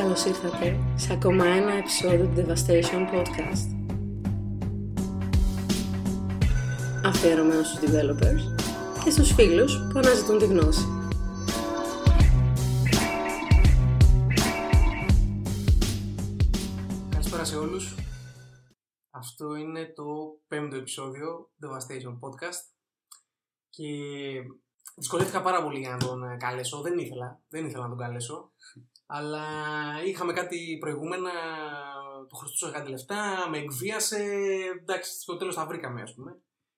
Καλώς ήρθατε σε ακόμα ένα επεισόδιο του Devastation Podcast. Αφιερωμένο στους developers και στους φίλους που αναζητούν τη γνώση. Καλησπέρα σε όλους. Αυτό είναι το πέμπτο επεισόδιο Devastation Podcast και δυσκολεύτηκα πάρα πολύ για να τον ε, καλέσω. Δεν ήθελα, δεν ήθελα να τον καλέσω. Αλλά είχαμε κάτι προηγούμενα, του χρωστούσα κάτι λεφτά, με εκβίασε. Εντάξει, στο τέλος τα βρήκαμε, ας πούμε.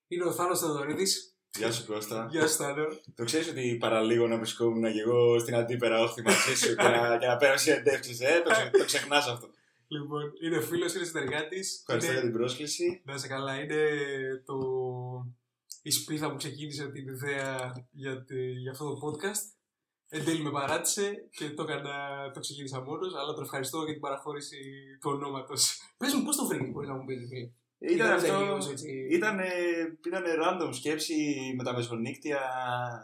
Είναι ο Θάνος Θεοδωρίδης. Γεια σου Κώστα. Γεια σου Θάνο. Το ξέρεις ότι παραλίγο να βρισκόμουν και εγώ στην αντίπερα όχθη μαζί σου και να, και να παίρνω συνεντεύξεις, ε, το, ξε, το ξεχνάς αυτό. Λοιπόν, είναι φίλος, είναι συνεργάτης. Ευχαριστώ είναι... για την πρόσκληση. Να είσαι καλά, είναι το... η σπίθα που ξεκίνησε την ιδέα για, τη... για αυτό το podcast. Εν τέλει με παράτησε και το, έκανα... το ξεκίνησα μόνος, αλλά τον ευχαριστώ για την παραχώρηση του ονόματος. Πες μου, πώς το βρήκες, μπορείς να μου πεις, φίλε. Ήταν αυτό. τελείως έτσι. Ήταν, ήταν random σκέψη με τα μεσονύκτια,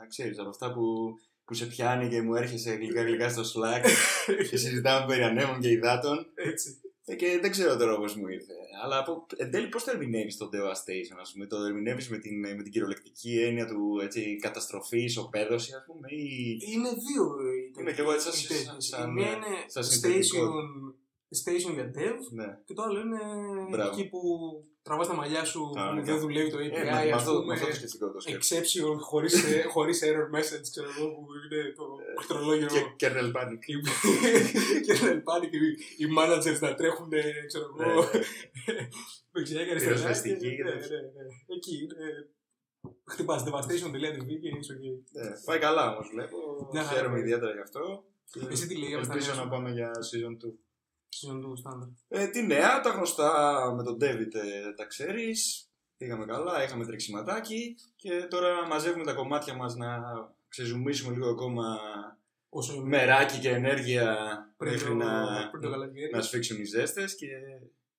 ξέρεις, από αυτά που, που σε πιάνει και μου έρχεσαι γλυκά γλυκά στο Slack και συζητάμε περί ανέμων και υδάτων. Έτσι. Ε, Και δεν ξέρω τώρα πώς μου ήρθε. Αλλά από, εν τέλει πώς το ερμηνεύεις το devastation, ας πούμε; Το ερμηνεύεις με την, με την κυριολεκτική έννοια του έτσι, καταστροφής, οπέδωσης, ας πούμε, ή... Είναι δύο οι Είμαι κι εγώ έτσι οι σαν- τέτοιες. σαν- Η μία είναι σαν συνθετικό. station, station για dev Ναι. και το άλλο είναι Μπράβο. εκεί που τραβάς τα μαλλιά σου που Κανονικά. δεν δουλεύει το Ε, API, με, με ας αυτό, με πούμε. αυτό το σκεφτικό το σκέφτομαι. exception χωρίς, ε, χωρίς error message, ξέρω εγώ, που είναι το πληκτρολόγιο. Και kernel panic. Και και να πάνε και οι- οι managers να τρέχουν, ε, ξέρω εγώ, δεξιά και αριστερά. Πυροσβεστικοί και Ναι, τέτοια. ναι, ναι. Εκεί είναι. Χτυπάς devastation.tv και είσαι ok. Ναι, πάει καλά όμως, βλέπω. Μια χαρά Χαίρομαι πάει. ιδιαίτερα γι' αυτό. Εσύ τι λέει, για τα Ελπίζω νέα να σου; πάμε για season 2. Season του standard. Ε, τι νέα, τα γνωστά με τον David ε, τα ξέρεις. Πήγαμε καλά, είχαμε τρεξιματάκι και τώρα μαζεύουμε τα κομμάτια μας να ξεζουμίσουμε λίγο ακόμα Όσο είναι μεράκι και ενέργεια πριν μέχρι το- να, πριν το καλοκαίρι. να σφίξουν οι ζέστες και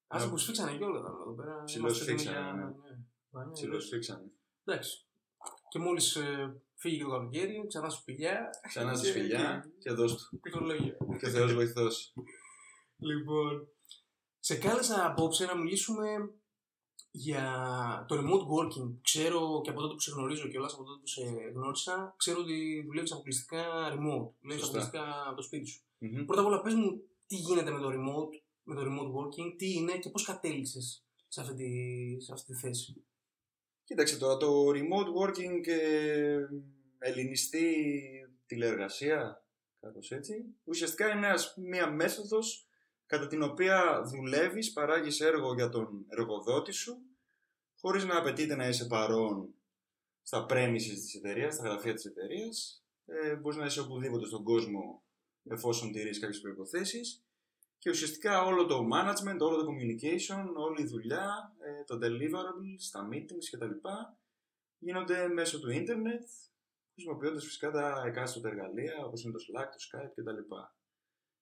Άσε που σφίξανε και όλα τα εδώ πέρα. Ψηλός Είμαστε έτοιμοι σφίξανε, για- ναι. ναι. Βάνια, ψιλοσφίξανε. Εντάξει. Και μόλις ε, φύγει και το καλοκαίρι, ξανά σπηλιά. Ξανά στη και- σφυλιά και δώσ' του. Πληκτρολόγια. Και ο Θεός βοηθός. Λοιπόν, σε κάλεσα απόψε να μιλήσουμε για το remote working. Ξέρω και από τότε που σε γνωρίζω και όλα από τότε που σε γνώρισα, ξέρω ότι δουλεύεις αποκλειστικά remote. Δουλεύεις Σωστά. αποκλειστικά από το σπίτι σου. Μμμ. Πρώτα απ' όλα, πες μου τι γίνεται με το remote, με το remote working, τι είναι και πώς κατέληξες σε αυτή τη, σε αυτή τη θέση; Κοίταξε τώρα, το remote working ε, ελληνιστή τηλεεργασία, κάπως έτσι, ουσιαστικά είναι ένας- μία μέθοδος κατά την οποία δουλεύεις, παράγεις έργο για τον εργοδότη σου, χωρίς να απαιτείται να είσαι παρόν στα premises της εταιρείας, στα γραφεία της εταιρείας. Ε, μπορείς να είσαι οπουδήποτε στον κόσμο εφόσον τηρείς κάποιες προϋποθέσεις και ουσιαστικά όλο το management, όλο το communication, όλη η δουλειά, ε, το deliverables, τα meetings κτλ. γίνονται μέσω του ίντερνετ, χρησιμοποιώντας φυσικά τα εκάστοτε εργαλεία όπως είναι το Slack, το Skype κτλ.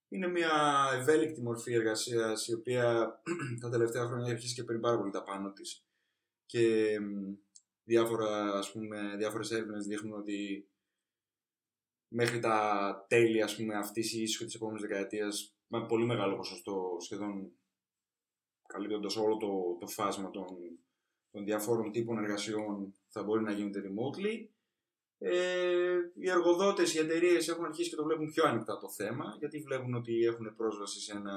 Είναι μια ευέλικτη μορφή εργασίας η οποία τα τελευταία χρόνια έχει αρχίσει και παίρνει πάρα πολύ τα πάνω της και μ, διάφορα, ας πούμε, διάφορες έρευνες δείχνουν ότι μέχρι τα τέλη ας πούμε, αυτής ή ίσως και της επόμενης δεκαετίας με πολύ μεγάλο ποσοστό σχεδόν καλύπτοντας όλο το, το φάσμα των, των διαφόρων τύπων εργασιών θα μπορεί να γίνεται remotely. Ε, οι εργοδότες, οι εταιρείες έχουν αρχίσει και το βλέπουν πιο ανοιχτά το θέμα γιατί βλέπουν ότι έχουν πρόσβαση σε ένα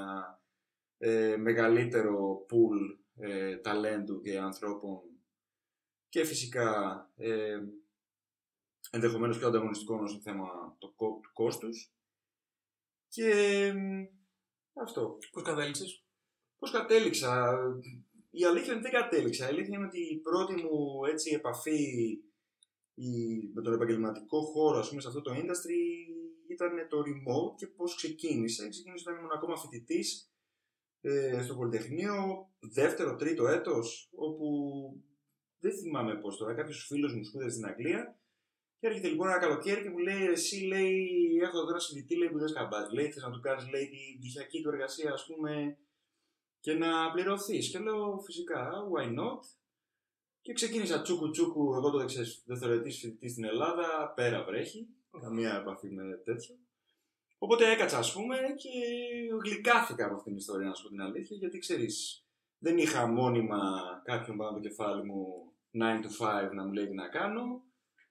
ε, μεγαλύτερο pool ε, ταλέντου και ανθρώπων και φυσικά ε, ενδεχομένως πιο ανταγωνιστικό στο θέμα το, κο- του κόστους και μ, αυτό. Πώς κατέληξες; Πώς κατέληξα; Η αλήθεια είναι ότι δεν κατέληξα. Η αλήθεια είναι ότι η πρώτη μου έτσι, επαφή η- με τον επαγγελματικό χώρο, ας πούμε, σε αυτό το industry ήταν το remote και πώς ξεκίνησε. Ξεκίνησε όταν ήμουν ακόμα φοιτητής ε, στο Πολυτεχνείο, δεύτερο, τρίτο έτος, όπου δεν θυμάμαι πώς τώρα, κάποιος φίλος μου σπούδασε στην Αγγλία και έρχεται λοιπόν ένα καλοκαίρι και μου λέει: Εσύ λέει, έχω εδώ ένα συνδυτή λέει, που δεν σκαμπάζει. Λέει: Θες να του κάνεις λέει, την πτυχιακή του εργασία, ας πούμε, και να πληρωθείς. Και λέω: Φυσικά, why not; Και ξεκίνησα τσούκου τσούκου. Εγώ τότε ξέρεις, δευτεροετή φοιτητή στην Ελλάδα, πέρα βρέχει. Καμία επαφή με τέτοιο. Οπότε έκατσα, ας πούμε, και γλυκάθηκα από αυτήν την ιστορία, να σου πω την αλήθεια, γιατί ξέρεις, δεν είχα μόνιμα κάποιον πάνω από το κεφάλι μου 9 to 5 να μου λέει τι να κάνω.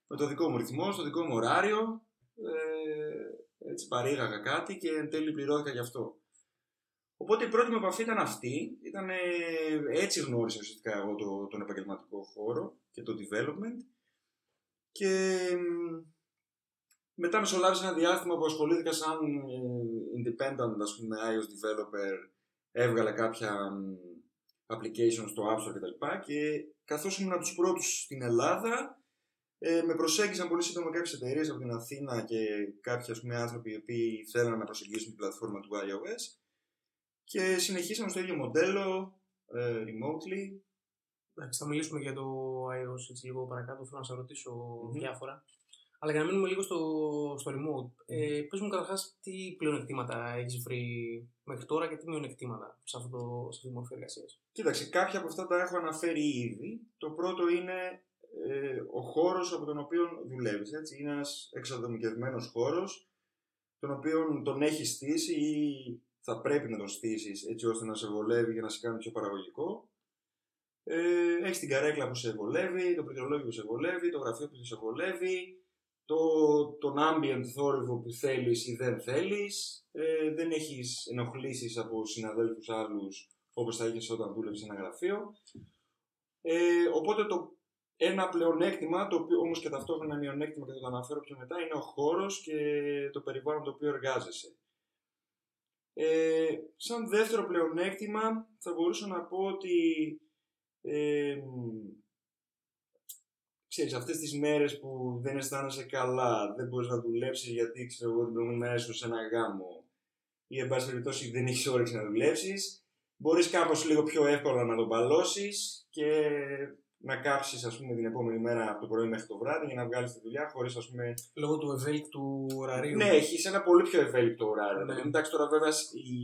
Με το δικό μου ρυθμό, στο δικό μου ωράριο. Ε, έτσι παρήγαγα κάτι και εν τέλει πληρώθηκα γι' αυτό. Οπότε η πρώτη μου επαφή ήταν αυτή. Ήταν, έτσι γνώρισα ουσιαστικά εγώ το, τον επαγγελματικό χώρο και το development. Και μετά μεσολάβησε ένα διάστημα που ασχολήθηκα σαν ε, independent ας πούμε, iOS developer. Έβγαλα κάποια applications στο App Store κτλ. Και καθώς ήμουν από τους πρώτους στην Ελλάδα, ε, με προσέγγισαν πολύ σύντομα κάποιες εταιρείες από την Αθήνα και κάποιοι ας πούμε, άνθρωποι οι οποίοι θέλαν να προσεγγίσουν την πλατφόρμα του iOS και συνεχίσαμε στο ίδιο μοντέλο, ε, remotely. Εντάξει, θα μιλήσουμε για το iOS έτσι λίγο παρακάτω, θέλω να σε ρωτησω διάφορα. Αλλά για να μείνουμε λίγο στο, στο remote, ε, πες μου καταρχάς τι πλεονεκτήματα έχεις βρει μέχρι τώρα και τι μειονεκτήματα σε, αυτό το, σε αυτή τη μορφή εργασίας; Κοίταξε, κάποια από αυτά τα έχω αναφέρει ήδη. Το πρώτο είναι ε, ο χώρος από τον οποίο δουλεύεις. Έτσι. Είναι ένας εξατομικευμένος χώρος, τον οποίο τον έχεις στήσει ή θα πρέπει να τον στήσεις έτσι ώστε να σε βολεύει για να σε κάνει πιο παραγωγικό. Ε, έχεις την καρέκλα που σε βολεύει, το πληκτρολόγιο που σε βολεύει, το γραφείο που σε βολεύει, το, τον ambient θόρυβο που θέλεις ή δεν θέλεις, ε, δεν έχεις ενοχλήσεις από συναδέλφους άλλους όπως θα είχες όταν δούλευες σε ένα γραφείο. Ε, οπότε το ένα πλεονέκτημα, το οποίο όμως και ταυτόχρονα μειονέκτημα και θα το αναφέρω πιο μετά, είναι ο χώρος και το περιβάλλον το οποίο εργάζεσαι. Ε, σαν δεύτερο πλεονέκτημα θα μπορούσα να πω ότι ε, ξέρεις, αυτές τις μέρες που δεν αισθάνεσαι καλά, δεν μπορείς να δουλέψεις γιατί ξέρω εγώ την προηγούμενη μέρα σε ένα γάμο ή εν πάση περιπτώσει δεν έχεις όρεξη να δουλέψεις, μπορείς κάπως λίγο πιο εύκολα να τον παλώσεις και να κάψεις ας πούμε την επόμενη μέρα από το πρωί μέχρι το βράδυ για να βγάλεις τη δουλειά χωρίς ας πούμε. Λόγω του ευέλικτου ωραρίου. Ναι, έχει ένα πολύ πιο ευέλικτο ωράριο. Ναι. Εντάξει, τώρα βέβαια οι,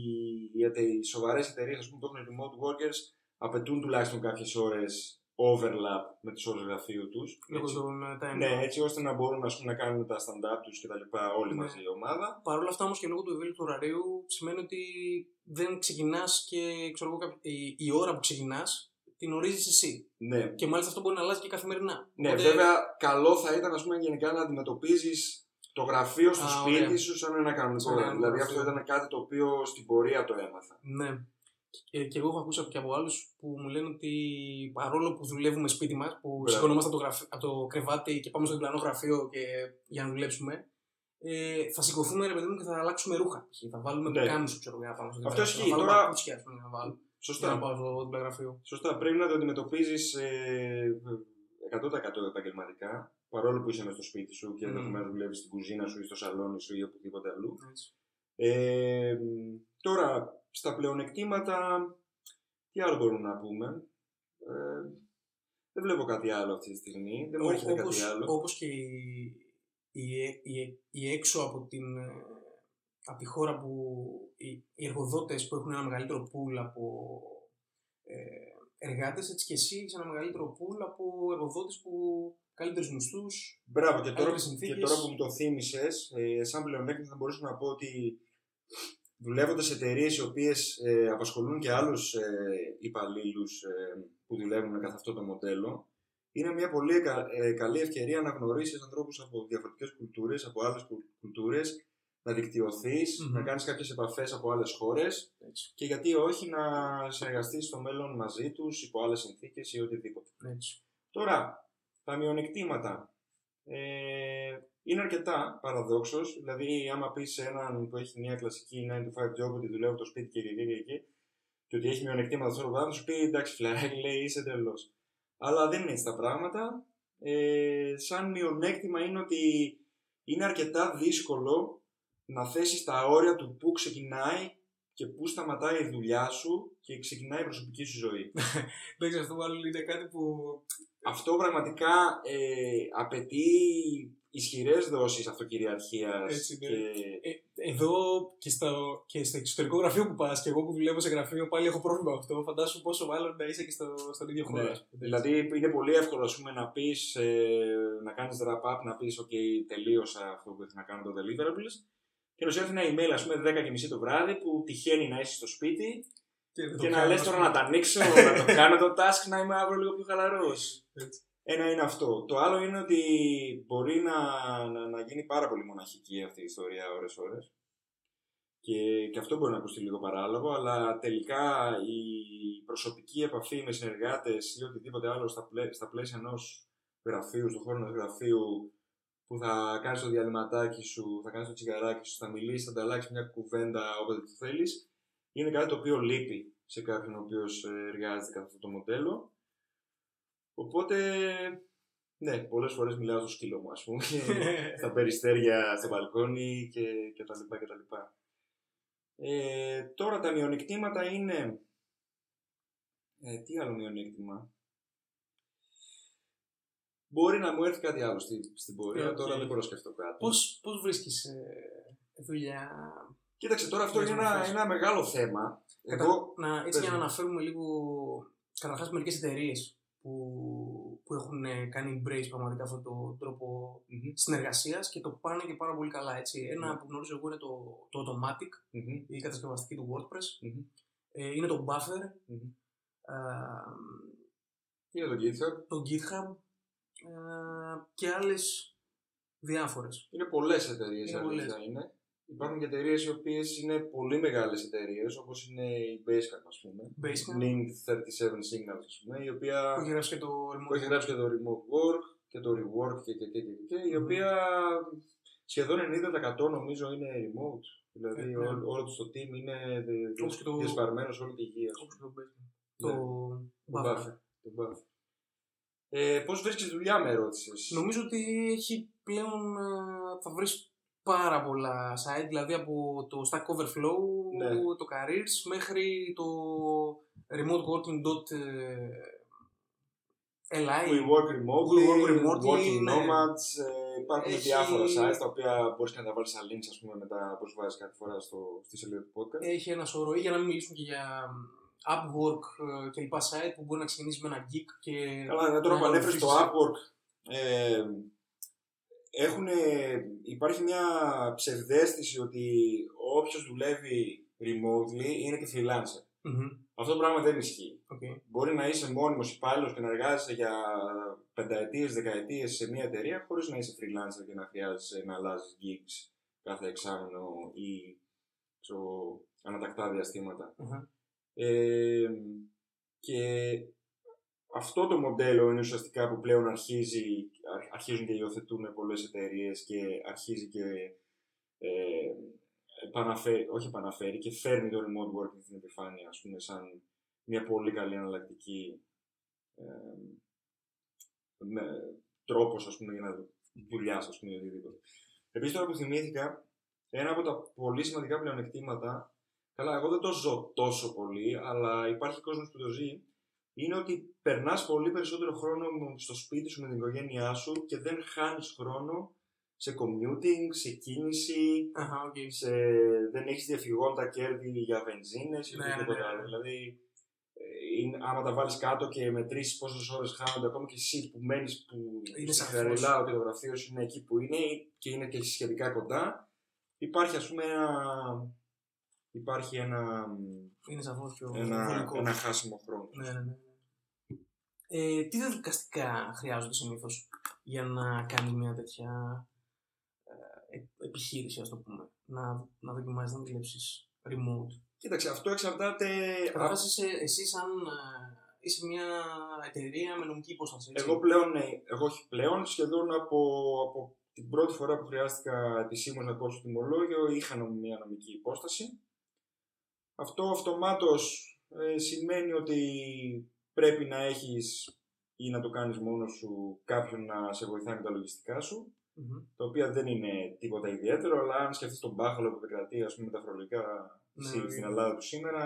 οι, οι σοβαρές εταιρείες που έχουν remote workers απαιτούν τουλάχιστον κάποιες ώρες overlap με τις ώρες γραφείου τους. Λόγω των ε, time Ναι, έτσι ώστε να μπορούν ας πούμε, να κάνουν τα stand-up τους και τα λοιπά όλοι ναι. μαζί η ομάδα. Παρ' όλα αυτά όμως και λόγω του ευέλικτου ωραρίου σημαίνει ότι δεν ξεκινάς και ξέρω εγώ, η, η ώρα που ξεκινάς την ορίζεις εσύ. Ναι. Και μάλιστα αυτό μπορεί να αλλάζει και καθημερινά. Ναι, Οπότε... βέβαια, καλό θα ήταν ας πούμε, γενικά να αντιμετωπίζεις το γραφείο στο Α, σπίτι ωραία. σου σαν ένα κανονικό. Σαν δηλαδή, αυτό ήταν κάτι το οποίο στην πορεία το έμαθα. Ναι. Και, και εγώ έχω ακούσει και από άλλους που μου λένε ότι παρόλο που δουλεύουμε σπίτι μας, που Μπράβο. σηκωνόμαστε από το, γραφ... από το κρεβάτι και πάμε στο διπλανό γραφείο και... για να δουλέψουμε, ε, θα σηκωθούμε ρε παιδί μου και θα αλλάξουμε ρούχα. Θα βάλουμε ναι. πουκάμισου, ξέρω εγώ, πάνω στο Αυτό ισχύει. Τώρα, Σωστά. Να πάω στο γραφείο. Σωστά. Πρέπει να το αντιμετωπίζεις ε, 100% επαγγελματικά. Παρόλο που είσαι μέσα στο σπίτι σου και ενδεχομένως mm. δουλεύεις στην κουζίνα σου ή στο σαλόνι σου ή οπουδήποτε αλλού. Ε, τώρα, στα πλεονεκτήματα, τι άλλο μπορούμε να πούμε; Ε, δεν βλέπω κάτι άλλο αυτή τη στιγμή. Δεν μου έρχεται κάτι άλλο. Όπως και η, η, η, η έξω από την ε, από τη χώρα που οι, οι εργοδότες που έχουν ένα μεγαλύτερο πουλ από ε, εργάτες, έτσι και εσύ έχεις ένα μεγαλύτερο πουλ από εργοδότες που καλύτερους μισθούς, Μπράβο, και τώρα, και τώρα που μου το θύμισες, ε, σαν πλεονέκτημα θα μπορούσα να πω ότι δουλεύοντας σε εταιρείες οι οποίες ε, απασχολούν και άλλους ε, υπαλλήλους ε, που δουλεύουν καθ' αυτό το μοντέλο, είναι μια πολύ ε, καλή ευκαιρία να γνωρίσεις ανθρώπους από διαφορετικές κουλτούρες, από άλλες κουλτούρες να δικτυωθει να κάνεις κάποιες επαφές από άλλες χώρες και γιατί όχι να συνεργαστείς στο μέλλον μαζί τους υπό άλλες συνθήκες ή οτιδήποτε. Έτσι. Τώρα, τα μειονεκτήματα. Ε, είναι αρκετά παραδόξως. Δηλαδή, άμα πεις σε έναν που έχει μια κλασική 9 to 5 job ότι δουλεύει το σπίτι και εκεί και εκεί, και ότι έχει μειονεκτήματα αυτό θα σου πει εντάξει, φλαράκι, λέει είσαι τρελός. Αλλά δεν είναι έτσι τα πράγματα. Ε, σαν μειονέκτημα είναι ότι είναι αρκετά δύσκολο να θέσεις τα όρια του πού ξεκινάει και πού σταματάει η δουλειά σου και ξεκινάει η προσωπική σου ζωή. Δεν αυτό μάλλον είναι κάτι που... Αυτό πραγματικά ε, απαιτεί ισχυρές δόσεις αυτοκυριαρχίας. Έτσι, ναι. Και... Ε, εδώ και στο, και στο εξωτερικό γραφείο που πας, και εγώ που δουλεύω σε γραφείο, πάλι έχω πρόβλημα με αυτό. Φαντάσου πόσο μάλλον να είσαι και στο, στον ίδιο χώρο. Ναι. Δηλαδή είναι πολύ εύκολο ας πούμε, να πεις, ε, να κάνεις wrap up, να πεις: OK, τελείωσα αυτό που ήθελα να κάνω το deliverables και να σου έρθει ένα email, ας πούμε, 10.30 το βράδυ που τυχαίνει να είσαι στο σπίτι δεν το και να κάνω, λες ας τώρα πούμε. να τα ανοίξω, να το κάνω το task, να είμαι αύριο λίγο πιο χαλαρός. Έτσι. Ένα είναι αυτό. Το άλλο είναι ότι μπορεί να, να, να γίνει πάρα πολύ μοναχική αυτή η ιστορία ώρες-ώρες. Και, και αυτό μπορεί να ακουστεί λίγο παράλογο, αλλά τελικά η προσωπική επαφή με συνεργάτες ή οτιδήποτε άλλο στα, πλαί, στα πλαίσια ενός γραφείου, στον χώρο ενός γραφείου, που θα κάνεις το διαλυματάκι σου, θα κάνεις το τσιγαράκι σου, θα μιλήσεις, θα ανταλλάξεις μια κουβέντα όποτε το θέλεις, είναι κάτι το οποίο λείπει σε κάποιον ο οποίος ε, εργάζεται κατά αυτό το μοντέλο. Οπότε, ναι, πολλές φορές μιλάω στο σκύλο μου, ας πούμε, και στα περιστέρια, στο μπαλκόνι και, και τα λοιπά και τα λοιπά. Ε, τώρα τα μειονεκτήματα είναι... Ε, τι άλλο μειονέκτημα; Μπορεί να μου έρθει κάτι άλλο στη, στην πορεία, Οκ. τώρα δεν μπορώ να σκεφτώ κάτι. Πώς, πώς βρίσκεις ε, δουλειά... Κοίταξε, τώρα αυτό Μοιάζει είναι με ένα, φάση. ένα μεγάλο θέμα. Κατα- Εγώ, να, έτσι πες για να μου. αναφέρουμε λίγο καταρχάς μερικές εταιρείες που, που έχουν ε, κάνει embrace πραγματικά αυτόν τον τρόπο Μμμ, συνεργασίας και το πάνε και πάρα πολύ καλά. Έτσι. Ένα Ναι. που γνωρίζω εγώ είναι το, το Automattic, μμμ, η κατασκευαστική του WordPress. μμμ, Ε, είναι το Buffer, μμμ. ε, Είναι το GitHub. το GitHub ε, και άλλες διάφορες. Είναι πολλές εταιρείες, Είναι αλήθεια πολλές. είναι. Υπάρχουν και εταιρείες οι οποίες είναι πολύ μεγάλες εταιρείες, όπως είναι η Basecamp, ας πούμε. Basecamp. Link 37 Signals, ας πούμε, η οποία. Που έχει γράψει και το που έχει remote. γράψει και το remote work και το rework και, και, και, και, και, η Μμμ. οποία σχεδόν 90% νομίζω είναι remote. Δηλαδή Ε, ναι. όλο, όλο τους το team είναι δι- Όπως και το- διασπαρμένος σε όλη τη γη. ας Όπως και το Basecamp. Ναι. Το Το Buffer. buffer. Το buffer. Ε, πώς βρίσκεις δουλειά με ερώτησες. Νομίζω ότι έχει πλέον. ε, θα βρεις πάρα πολλά site, δηλαδή από το Stack Overflow, Ναι. το Careers, μέχρι το remoteworking.li. We work remotely, We work remotely, working ναι. nomads, ε, υπάρχουν Έχει- διάφορα sites τα οποία μπορείς και να τα βάλεις σαν links ας πούμε μετά όπως βάζεις κάθε φορά στο, στη σελίδα του podcast. Έχει ένα σωρό, ή για να μην μιλήσουμε και για Upwork ε, και λοιπά site που μπορεί να ξεκινήσει με ένα gig και. Καλά, ναι, τώρα που να ανέφερες το βοηθήσεις. Upwork, ε, έχουν, υπάρχει μια ψευδαίσθηση ότι όποιος δουλεύει remotely είναι και freelancer. Μμμ, Αυτό το πράγμα δεν ισχύει. οκ. Μπορεί να είσαι μόνιμος υπάλληλος και να εργάζεσαι για πενταετίες, δεκαετίες σε μια εταιρεία χωρίς να είσαι freelancer και να χρειάζεσαι να αλλάζεις gigs κάθε εξάμεινο ή ξέρω, ανατακτά διαστήματα. Μμμ. Ε, και αυτό το μοντέλο είναι ουσιαστικά που πλέον αρχίζει, αρχ- αρχίζουν και υιοθετούν πολλές εταιρείες και αρχίζει και ε, επαναφέρει, όχι επαναφέρει και φέρνει το remote working στην επιφάνεια ας πούμε σαν μια πολύ καλή εναλλακτική ε, με, τρόπος ας πούμε για να δουλειάς ας πούμε ή οτιδήποτε. Επίσης τώρα που θυμήθηκα ένα από τα πολύ σημαντικά πλεονεκτήματα Καλά, εγώ δεν το ζω τόσο πολύ, αλλά υπάρχει κόσμος που το ζει. Είναι ότι περνάς πολύ περισσότερο χρόνο στο σπίτι σου με την οικογένειά σου και δεν χάνεις χρόνο σε commuting, σε κίνηση, Αχα, οκ. σε... δεν έχεις διαφυγόντα κέρδη για βενζίνες ή Ναι, ναι, οτιδήποτε ναι. άλλο. Δηλαδή, ε, είναι, άμα τα βάλεις κάτω και μετρήσεις πόσες ώρες χάνονται, ακόμα και εσύ που μένεις που Είναι στη σαφώς. Χαριλάου και το γραφείο σου είναι εκεί που είναι και είναι και σχετικά κοντά, υπάρχει ας πούμε ένα... Υπάρχει ένα, Είναι σαφώς πιο ένα, βολικό. ένα χάσιμο χρόνο. Ναι, ναι, ναι. Ε, τι διαδικαστικά χρειάζονται συνήθως για να κάνει μια τέτοια ε, ε- επιχείρηση, ας το πούμε. Να, να δοκιμάζεις να δουλέψεις remote. Κοίταξε, αυτό εξαρτάται. Καταρχά, εσύ σαν. ε, είσαι μια εταιρεία με νομική υπόσταση. έτσι. Εγώ πλέον, ναι, εγώ όχι πλέον, σχεδόν από, από την πρώτη φορά που χρειάστηκα επισήμως να κόψω τιμολόγιο, είχα νομ- μια νομική υπόσταση. Αυτό αυτομάτως ε, σημαίνει ότι πρέπει να έχεις ή να το κάνεις μόνος σου κάποιον να σε βοηθάει με τα λογιστικά σου, Μμμ. τα οποία δεν είναι τίποτα ιδιαίτερο, αλλά αν σκεφτείς τον μπάχαλο που επικρατεί ας πούμε, με τα φορολογικά Ναι, στη- ναι. στην Ελλάδα του σήμερα,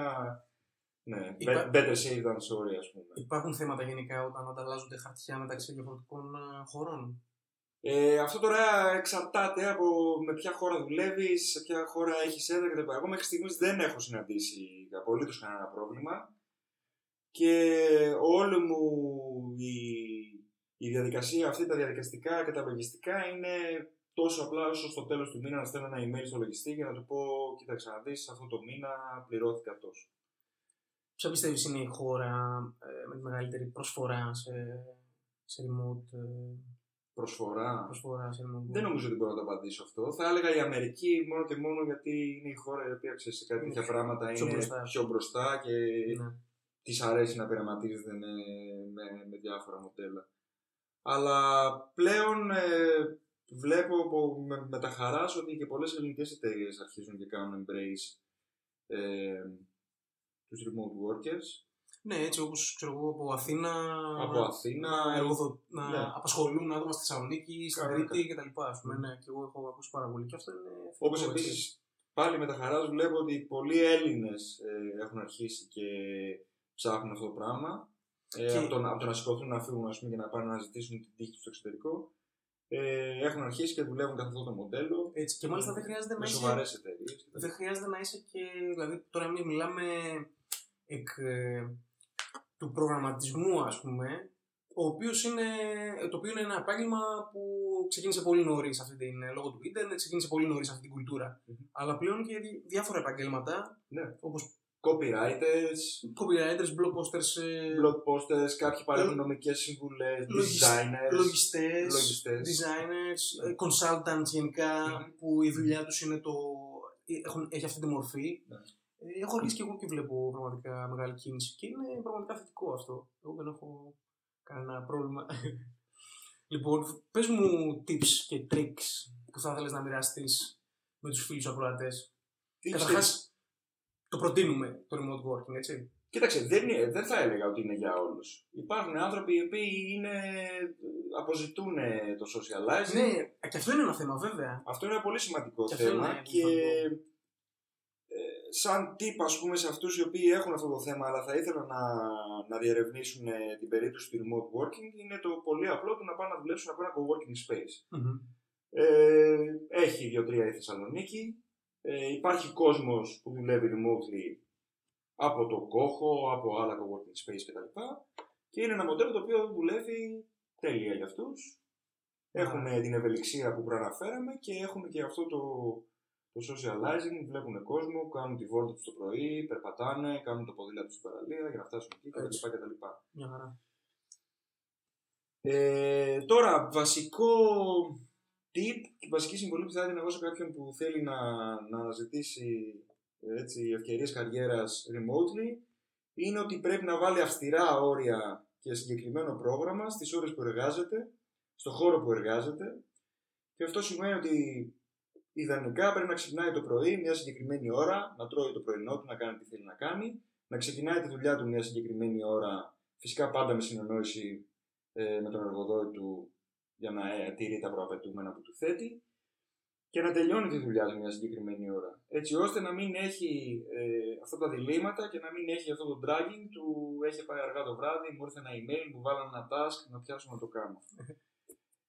ναι, Υπά- better safe than sorry ας πούμε. Υπάρχουν θέματα γενικά όταν ανταλλάζονται χαρτιά μεταξύ διαφορετικών ε, χωρών; Ε, αυτό τώρα εξαρτάται από με ποια χώρα δουλεύεις, σε ποια χώρα έχεις έδρα κτλ. Εγώ μέχρι στιγμής δεν έχω συναντήσει απολύτως κανένα πρόβλημα και όλη μου η, η διαδικασία αυτή, τα διαδικαστικά και τα λογιστικά είναι τόσο απλά όσο στο τέλος του μήνα να στέλνω ένα email στο λογιστή για να του πω: Κοίταξε να δεις, αυτό το μήνα πληρώθηκα τόσο. Ποια πιστεύεις είναι η χώρα ε, με τη μεγαλύτερη προσφορά σε, σε remote ε, Προσφορά. προσφορά σε remote Δεν νομίζω ότι μπορώ να το απαντήσω αυτό. Θα έλεγα η Αμερική μόνο και μόνο γιατί είναι η χώρα η οποία ξέρεις σε κάτι Είναι τέτοια πράγματα πιο είναι μπροστά. πιο μπροστά και Ναι. της αρέσει να πειραματίζεται με, με, με διάφορα μοντέλα. Αλλά πλέον ε, βλέπω από- με, με τα χαράς ότι και πολλές ελληνικές εταιρείες αρχίζουν και κάνουν embrace ε, τους remote workers. Ναι, έτσι όπως ξέρω εγώ από Αθήνα. Από Αθήνα, να, εργοδο... να ναι. απασχολούν άτομα στη Θεσσαλονίκη, στην Κανονικά. Κρήτη κτλ. ας πούμε, Μμ. Ναι, και εγώ έχω ακούσει πάρα πολύ. Και αυτό είναι. Όπως θετικό, έτσι. επίσης πάλι με τα χαράς βλέπω ότι πολλοί Έλληνες ε, έχουν αρχίσει και ψάχνουν αυτό το πράγμα. Ε, Και- από, το, να- από το να σηκωθούν να φύγουν ας πούμε, και να πάνε να ζητήσουν την τύχη τους στο εξωτερικό. Ε, έχουν αρχίσει και δουλεύουν κατά αυτό το μοντέλο. Έτσι. Και μάλιστα δεν χρειάζεται να με είσαι. σοβαρές εταιρείες. Δεν χρειάζεται να είσαι και. Δηλαδή, τώρα εμείς μιλάμε εκ, ε, του προγραμματισμού, ας πούμε, ο οποίος είναι, το οποίο είναι ένα επάγγελμα που ξεκίνησε πολύ νωρίς αυτή την, ε, λόγω του ίντερνετ, ξεκίνησε πολύ νωρίς αυτή την κουλτούρα. Μμμ. Αλλά πλέον και δι- διάφορα επαγγέλματα, Ναι. όπως Copywriters, copywriters, blog posters, ε, blog posters, κάποιοι παρέχουν νομικές συμβουλές, Λογισ- designers, λογιστές, λογιστές. designers, ε, consultants γενικά, Μμμ. που η δουλειά τους είναι το... ε, Έχουν, έχει αυτή τη μορφή. Ναι. Ε, έχω αρχίσει και εγώ και βλέπω πραγματικά μεγάλη κίνηση και είναι πραγματικά θετικό αυτό. Εγώ δεν έχω κανένα πρόβλημα. λοιπόν, πες μου tips και tricks που θα ήθελες να μοιραστείς με τους φίλους ακροατές. Τι Καταρχάς, ξέρεις. το προτείνουμε το remote working, έτσι. Κοίταξε, δεν, είναι, δεν θα έλεγα ότι είναι για όλους. Υπάρχουν άνθρωποι οι οποίοι είναι, αποζητούν το socializing. Ναι, και αυτό είναι ένα θέμα βέβαια. Αυτό είναι ένα πολύ σημαντικό Και αυτό θέμα είναι και σημαντικό. ε, σαν τύπ ας πούμε σε αυτούς οι οποίοι έχουν αυτό το θέμα αλλά θα ήθελαν να, να διερευνήσουν ε, την περίπτωση του remote working είναι το πολύ απλό του να πάνε να δουλέψουν από ένα co-working space. Μμμ. Ε, έχει δύο-τρία η Θεσσαλονίκη. Ε, υπάρχει κόσμος που δουλεύει remotely από το κόχο, από άλλα co-working space κτλ. Και είναι ένα μοντέλο το οποίο δουλεύει τέλεια για αυτούς. Έχουν την ευελιξία που προαναφέραμε και έχουν και αυτό το, το socializing, βλέπουν κόσμο, κάνουν τη βόλτα τους το πρωί, περπατάνε, κάνουν το ποδήλατο τους στην παραλία για να φτάσουν εκεί Έτσι. κτλ. κτλ. Μια χαρά. Ε, τώρα, βασικό tip και βασική συμβολή που θα έδινα εγώ σε κάποιον που θέλει να, να αναζητήσει έτσι, ευκαιρίες καριέρας remotely είναι ότι πρέπει να βάλει αυστηρά όρια και συγκεκριμένο πρόγραμμα στις ώρες που εργάζεται, στο χώρο που εργάζεται και αυτό σημαίνει ότι ιδανικά πρέπει να ξυπνάει το πρωί μια συγκεκριμένη ώρα, να τρώει το πρωινό του, να κάνει τι θέλει να κάνει, να ξεκινάει τη δουλειά του μια συγκεκριμένη ώρα, φυσικά πάντα με συνεννόηση ε, με τον εργοδότη του για να ε, τηρεί τα προαπαιτούμενα που του θέτει και να τελειώνει τη δουλειά του μια συγκεκριμένη ώρα. Έτσι ώστε να μην έχει ε, αυτά τα διλήμματα και να μην έχει αυτό το dragging του έχει πάει αργά το βράδυ, μου ήρθε ένα email, μου βάλανε ένα task, να πιάσω να το κάνω.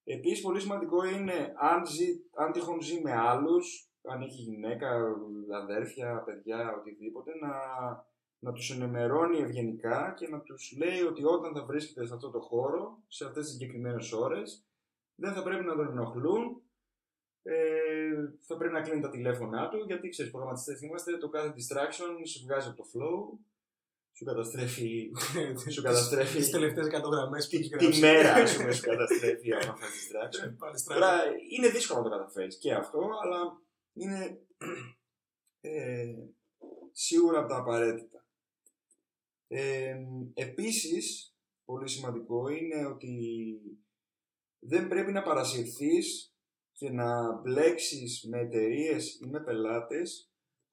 Επίσης πολύ σημαντικό είναι αν, ζει, αν τυχόν ζει με άλλους, αν έχει γυναίκα, αδέρφια, παιδιά, οτιδήποτε, να, να τους ενημερώνει ευγενικά και να τους λέει ότι όταν θα βρίσκεται σε αυτό το χώρο, σε αυτές τις συγκεκριμένες ώρες, δεν θα πρέπει να τον ενοχλούν, ε, θα πρέπει να κλείνει τα τηλέφωνά του, γιατί ξέρεις, προγραμματιστές είμαστε, το κάθε distraction σε βγάζει από το flow, σου καταστρέφει, σου καταστρέφει Τις τελευταίες 100 γραμμές που έχει τη γράψει. μέρα, ας πούμε, σου καταστρέφει από αυτά τα distraction. Πάλι στραβά. Τώρα είναι δύσκολο να το καταφέρεις και αυτό, αλλά είναι ε, σίγουρα από τα απαραίτητα. Ε, επίσης, πολύ σημαντικό είναι ότι δεν πρέπει να παρασυρθείς και να μπλέξεις με εταιρείες ή με πελάτες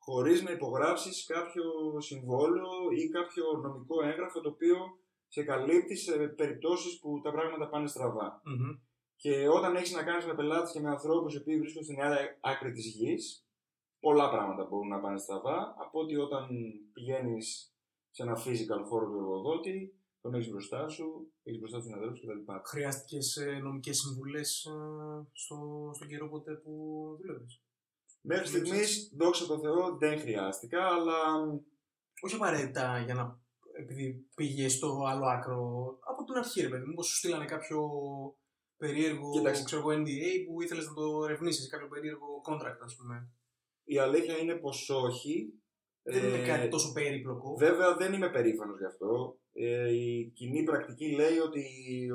χωρίς να υπογράψεις κάποιο συμβόλαιο ή κάποιο νομικό έγγραφο το οποίο σε καλύπτει σε περιπτώσεις που τα πράγματα πάνε στραβά. Μμμ. Και όταν έχεις να κάνεις με πελάτες και με ανθρώπους οι οποίοι βρίσκονται στην άλλη άκρη της γης, πολλά πράγματα μπορούν να πάνε στραβά από ότι όταν πηγαίνεις σε ένα physical χώρο του εργοδότη, τον έχεις μπροστά σου, έχεις μπροστά τους συναδέλφους κτλ. Χρειάστηκες νομικές συμβουλές στο, στον καιρό ποτέ που δούλευε. Μέχρι στιγμής, δόξα τω Θεώ, δεν χρειάστηκα, αλλά Όχι απαραίτητα για να. επειδή πήγε στο άλλο άκρο. Από την αρχή, ρε παιδί μου, μήπως σου στείλανε κάποιο περίεργο Κοίταξε. ξέρω, εγώ, NDA που ήθελες να το ερευνήσεις, κάποιο περίεργο contract, ας πούμε. Η αλήθεια είναι πως όχι. Δεν είναι Ε, κάτι τόσο περίπλοκο. Βέβαια δεν είμαι περήφανος γι' αυτό. Ε, η κοινή πρακτική λέει ότι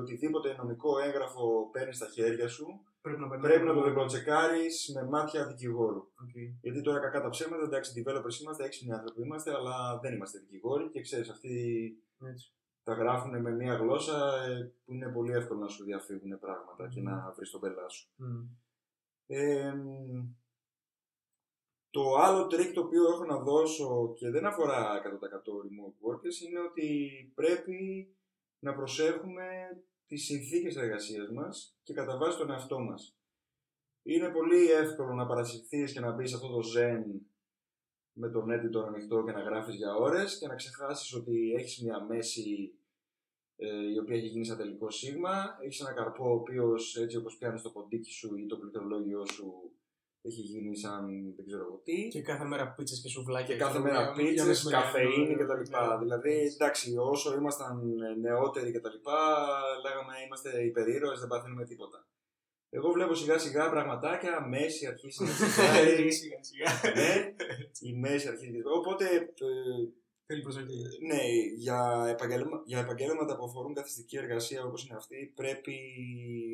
οτιδήποτε νομικό έγγραφο παίρνεις στα χέρια σου Πρέπει να περνάει. πρέπει να το διπλοτσεκάρεις με μάτια δικηγόρου. Οκ. Γιατί τώρα κακά τα ψέματα, εντάξει, developers είμαστε, έξυπνοι άνθρωποι είμαστε, αλλά δεν είμαστε δικηγόροι και ξέρεις, αυτοί Έτσι. τα γράφουν με μια γλώσσα ε, που είναι πολύ εύκολο να σου διαφύγουν πράγματα και Μμμ. να βρεις τον μπελά σου. Μμ. Ε, το άλλο τρίκ το οποίο έχω να δώσω και δεν αφορά 100% remote workers είναι ότι πρέπει να προσέχουμε τις συνθήκες εργασίας μας και κατά βάση τον εαυτό μας. Είναι πολύ εύκολο να παρασυρθείς και να μπεις σε αυτό το zen με τον editor ανοιχτό και να γράφεις για ώρες και να ξεχάσεις ότι έχεις μια μέση ε, η οποία έχει γίνει σαν τελικό σίγμα. Έχεις ένα καρπό ο οποίος έτσι όπως πιάνεις το ποντίκι σου ή το πληκτρολόγιο σου έχει γίνει σαν δεν ξέρω εγώ τι. Και κάθε μέρα πίτσες και σουβλάκια. Και κάθε ξέρω, μέρα για πίτσες, μεσημεριανό, καφεΐνη ναι, κτλ. ναι. Δηλαδή, εντάξει, όσο ήμασταν νεότεροι κτλ. λέγαμε είμαστε υπερήρωες, δεν παθαίνουμε τίποτα. Εγώ βλέπω σιγά σιγά πραγματάκια, μέση αρχίσει να τσιγάρει. Σιγά σιγά. ναι, η μέση αρχίζει να τσιγάρει. Οπότε, ε, Θέλει προσοχή. ναι, για, επαγγέλμα, για επαγγέλματα που αφορούν καθιστική εργασία όπως είναι αυτή, πρέπει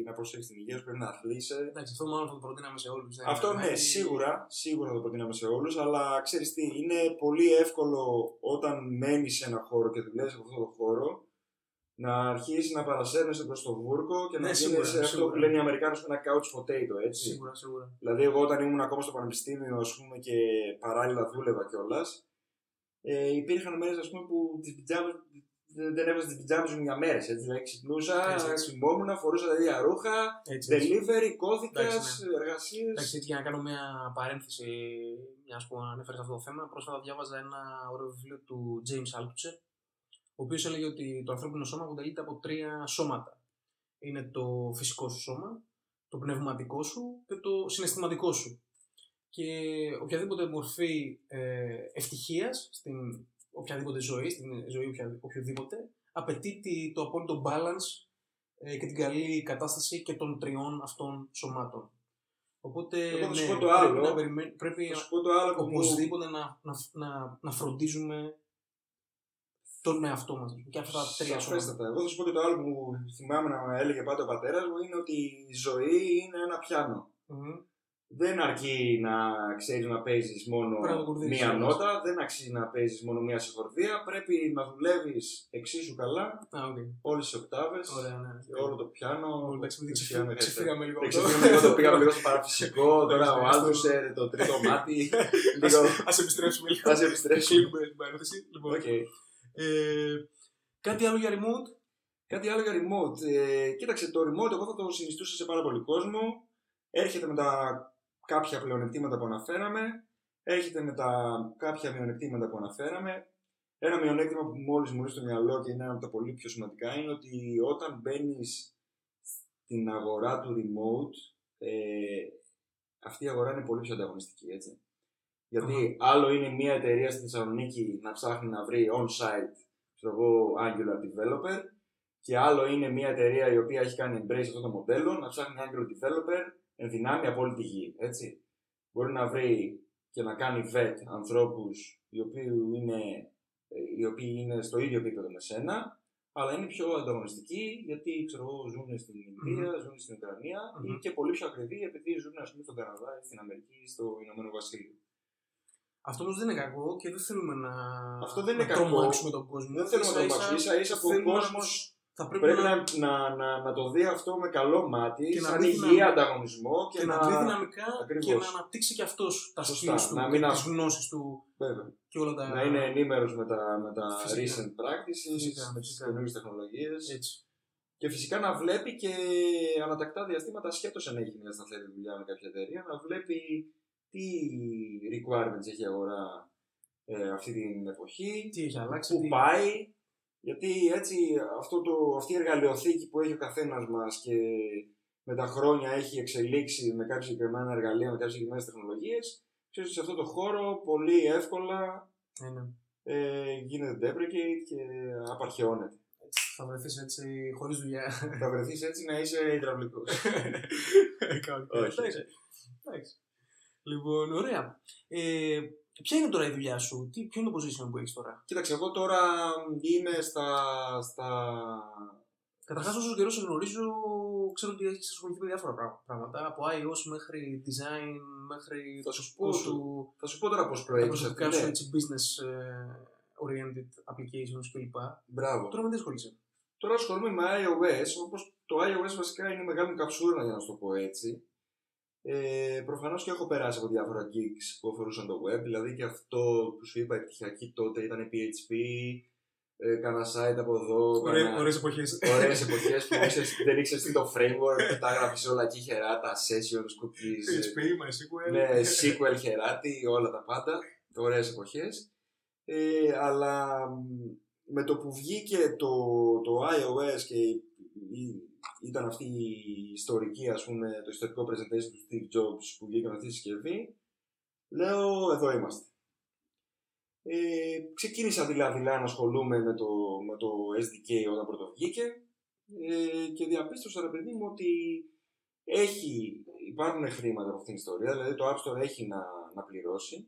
να προσέχεις την υγεία σου, πρέπει να αθλείσαι. Εντάξει, αυτό μάλλον θα το προτείναμε σε όλους. Αυτό ναι, σίγουρα, σίγουρα θα το προτείναμε σε όλους, αλλά ξέρεις τι, είναι πολύ εύκολο όταν μένεις σε ένα χώρο και δουλεύεις σε αυτό το χώρο, να αρχίσεις να παρασέρνεσαι προς το βούρκο και να Ναι, γίνεις σίγουρα, αυτό σίγουρα. που λένε οι Αμερικάνους ένα couch potato, έτσι. Σίγουρα, σίγουρα. Δηλαδή, εγώ όταν ήμουν ακόμα στο πανεπιστήμιο ας πούμε, και παράλληλα δούλευα κιόλας, ε, υπήρχαν μέρες που τις πιτζάμες δεν δεν έβαζα τις πιτζάμες μου για μέρες. Δηλαδή, ξυπνούσα, Έτσι, έτσι. ξυμόμουν, φορούσα τα ίδια ρούχα, Έτσι, έτσι. delivery, κώδικα, Εντάξει, εργασίες. Εντάξει, έτσι, για να κάνω μια παρένθεση, μια που ανέφερες αυτό το θέμα, πρόσφατα διάβαζα ένα ωραίο βιβλίο του James Altucher, ο οποίος έλεγε ότι το ανθρώπινο σώμα αποτελείται από τρία σώματα. Είναι το φυσικό σου σώμα, το πνευματικό σου και το συναισθηματικό σου. Και οποιαδήποτε μορφή ε, ευτυχίας στην οποιαδήποτε ζωή, στην ζωή οποια- οποιοδήποτε, απαιτεί τη- το απόλυτο balance ε, και την καλή κατάσταση και των τριών αυτών σωμάτων. Οπότε Εγώ θα σου ναι, πω το πρέπει, άλλο. να, περιμέ- πρέπει Θα σου πω το άλλο που μου- οπωσδήποτε να, να, να, να φροντίζουμε τον εαυτό μας. Και αυτά τα τρία σώματα. Σαφέστατα. Εγώ θα σου πω και το άλλο που θυμάμαι να έλεγε πάντα ο πατέρας μου είναι ότι η ζωή είναι ένα πιάνο. Μμμ. Δεν αρκεί να ξέρεις να παίζεις μόνο Πρέπει να το κουρδίσεις μία όλες. νότα, δεν αξίζει να παίζεις μόνο μία συγχορδία. Πρέπει να δουλεύεις εξίσου καλά Α, οκ. όλες τις οκτάβες Ωραία, ναι. και όλο το πιάνο. Ωραία, Εντάξει, επειδή το ξεφύγαμε- πιάνο, ξέρετε. ξεφύγαμε λίγο. Δεν από το- ξεφύγαμε λίγο, το πήγαμε λίγο στο παραφυσικό. Τώρα ο Εντάξει, Άλτουσερ, το τρίτο μάτι. Ας- λίγο. Ας επιστρέψουμε λίγο. Θα σε επιστρέψουμε. Κλείνουμε την παρένθεση. Λοιπόν, Οκ. ε, κάτι άλλο για remote; Κάτι άλλο για remote. Ε, κοίταξε, το remote εγώ θα το συνιστούσα σε πάρα πολύ κόσμο. Έρχεται με τα κάποια πλεονεκτήματα που αναφέραμε. Έρχεται με τα κάποια μειονεκτήματα που αναφέραμε. Ένα μειονέκτημα που μόλις μου ήρθε στο μυαλό και είναι ένα από τα πολύ πιο σημαντικά είναι ότι όταν μπαίνεις στην αγορά του remote, ε, αυτή η αγορά είναι πολύ πιο ανταγωνιστική, έτσι. Γιατί άλλο είναι μια εταιρεία στη Θεσσαλονίκη να ψάχνει να βρει on-site ξέρω εγώ, Angular developer και άλλο είναι μια εταιρεία η οποία έχει κάνει embrace αυτό το μοντέλο να ψάχνει Angular developer εν δυνάμει από όλη τη γη, έτσι. Μπορεί να βρει και να κάνει vet ανθρώπους οι οποίοι είναι, ε, οι οποίοι είναι στο ίδιο επίπεδο με σένα, αλλά είναι πιο ανταγωνιστικοί γιατί ξέρω εγώ, ζουν στην Ινδία, ζουν στην ουκρανια Μμμ. ή και πολύ πιο ακριβοί επειδή ζουν ας πούμε, στον Καναδά ή στην Αμερική ή στο Ηνωμένο Βασίλειο. Αυτό όμως δεν είναι κακό και δεν θέλουμε να, Αυτό δεν να είναι κακό. τρομάξουμε τον κόσμο. Δεν θέλω να το Ίσα-ίσα μάξω. ίσα ίσα που ο θέλουμε να κόσμο μας- θα πρέπει, πρέπει να, να, να, να, να το δει αυτό με καλό μάτι, Και να σαν δει υγιή δυναμικά. ανταγωνισμό και, και να δει δυναμικά Ακριβώς. και να αναπτύξει και αυτός τα Σωστά. skills του, Να και μην τις αφ- γνώσεις του Βέβαια. και όλα τα... να είναι ενήμερος με τα, με τα Φυσικά. recent practices, Φυσικά, με τις φυσικά. καινούριε τεχνολογίες. Έτσι. Και φυσικά να βλέπει και ανατακτά διαστήματα, ασχέτω αν έχει μια σταθερή δουλειά με κάποια εταιρεία, να βλέπει τι requirements έχει η αγορά ε, αυτή την εποχή, Τι έχει αλλάξει, πού τι... πάει. Γιατί έτσι αυτό το, αυτή η εργαλειοθήκη που έχει ο καθένας μας και με τα χρόνια έχει εξελίξει με κάποια συγκεκριμένα εργαλεία, με κάποιες συγκεκριμένες τεχνολογίες, ξέρεις ότι σε αυτό το χώρο πολύ εύκολα Ναι, ναι. ε, γίνεται deprecate και απαρχαιώνεται. θα βρεθείς έτσι χωρίς δουλειά. θα βρεθείς έτσι να είσαι υδραυλικός. Όχι. Εντάξει. Λοιπόν, ωραία. Ε, ποια είναι τώρα η δουλειά σου, τι, ποιο είναι το position που έχεις τώρα; Κοίταξε, εγώ τώρα είμαι στα. στα... Καταρχάς, όσο καιρό σε γνωρίζω, ξέρω ότι έχεις ασχοληθεί με διάφορα πράγματα. Από iOS μέχρι design, μέχρι. Θα σου πω, σου, θα σου πω τώρα πώς τα προέκυψε. προσωπικά σου έτσι, business ε, oriented applications κλπ. Μπράβο. Τώρα με τι ασχολείσαι; Τώρα ασχολούμαι με iOS, όπως το iOS βασικά είναι η μεγάλη μου καψούρα για να σου το πω έτσι. Ε, Προφανώς και έχω περάσει από διάφορα gigs που αφορούσαν το web, δηλαδή και αυτό που σου είπα επιτυχιακή τότε ήταν PHP, ε, κάνα site από εδώ. Ωραίες εποχές. Ωραίες εποχές που ξέρεις, δεν ήξερες τι το framework, τα έγραφες όλα εκεί χεράτα, sessions, cookies. PHP, MySQL. Ναι, SQL χεράτη, όλα τα πάντα. Ωραίες εποχές. Ε, αλλά μ, με το που βγήκε το, το iOS και η- η- ήταν αυτή η ιστορική, ας πούμε, το ιστορικό presentation του Steve Jobs που βγήκε με αυτή τη συσκευή, λέω εδώ είμαστε. Ε, ξεκίνησα δειλά-δειλά να ασχολούμαι με το, με το SDK όταν πρώτο βγήκε ε, και διαπίστωσα, ρε παιδί μου, ότι έχει, υπάρχουν χρήματα από αυτήν την ιστορία, δηλαδή το App Store έχει να, να πληρώσει,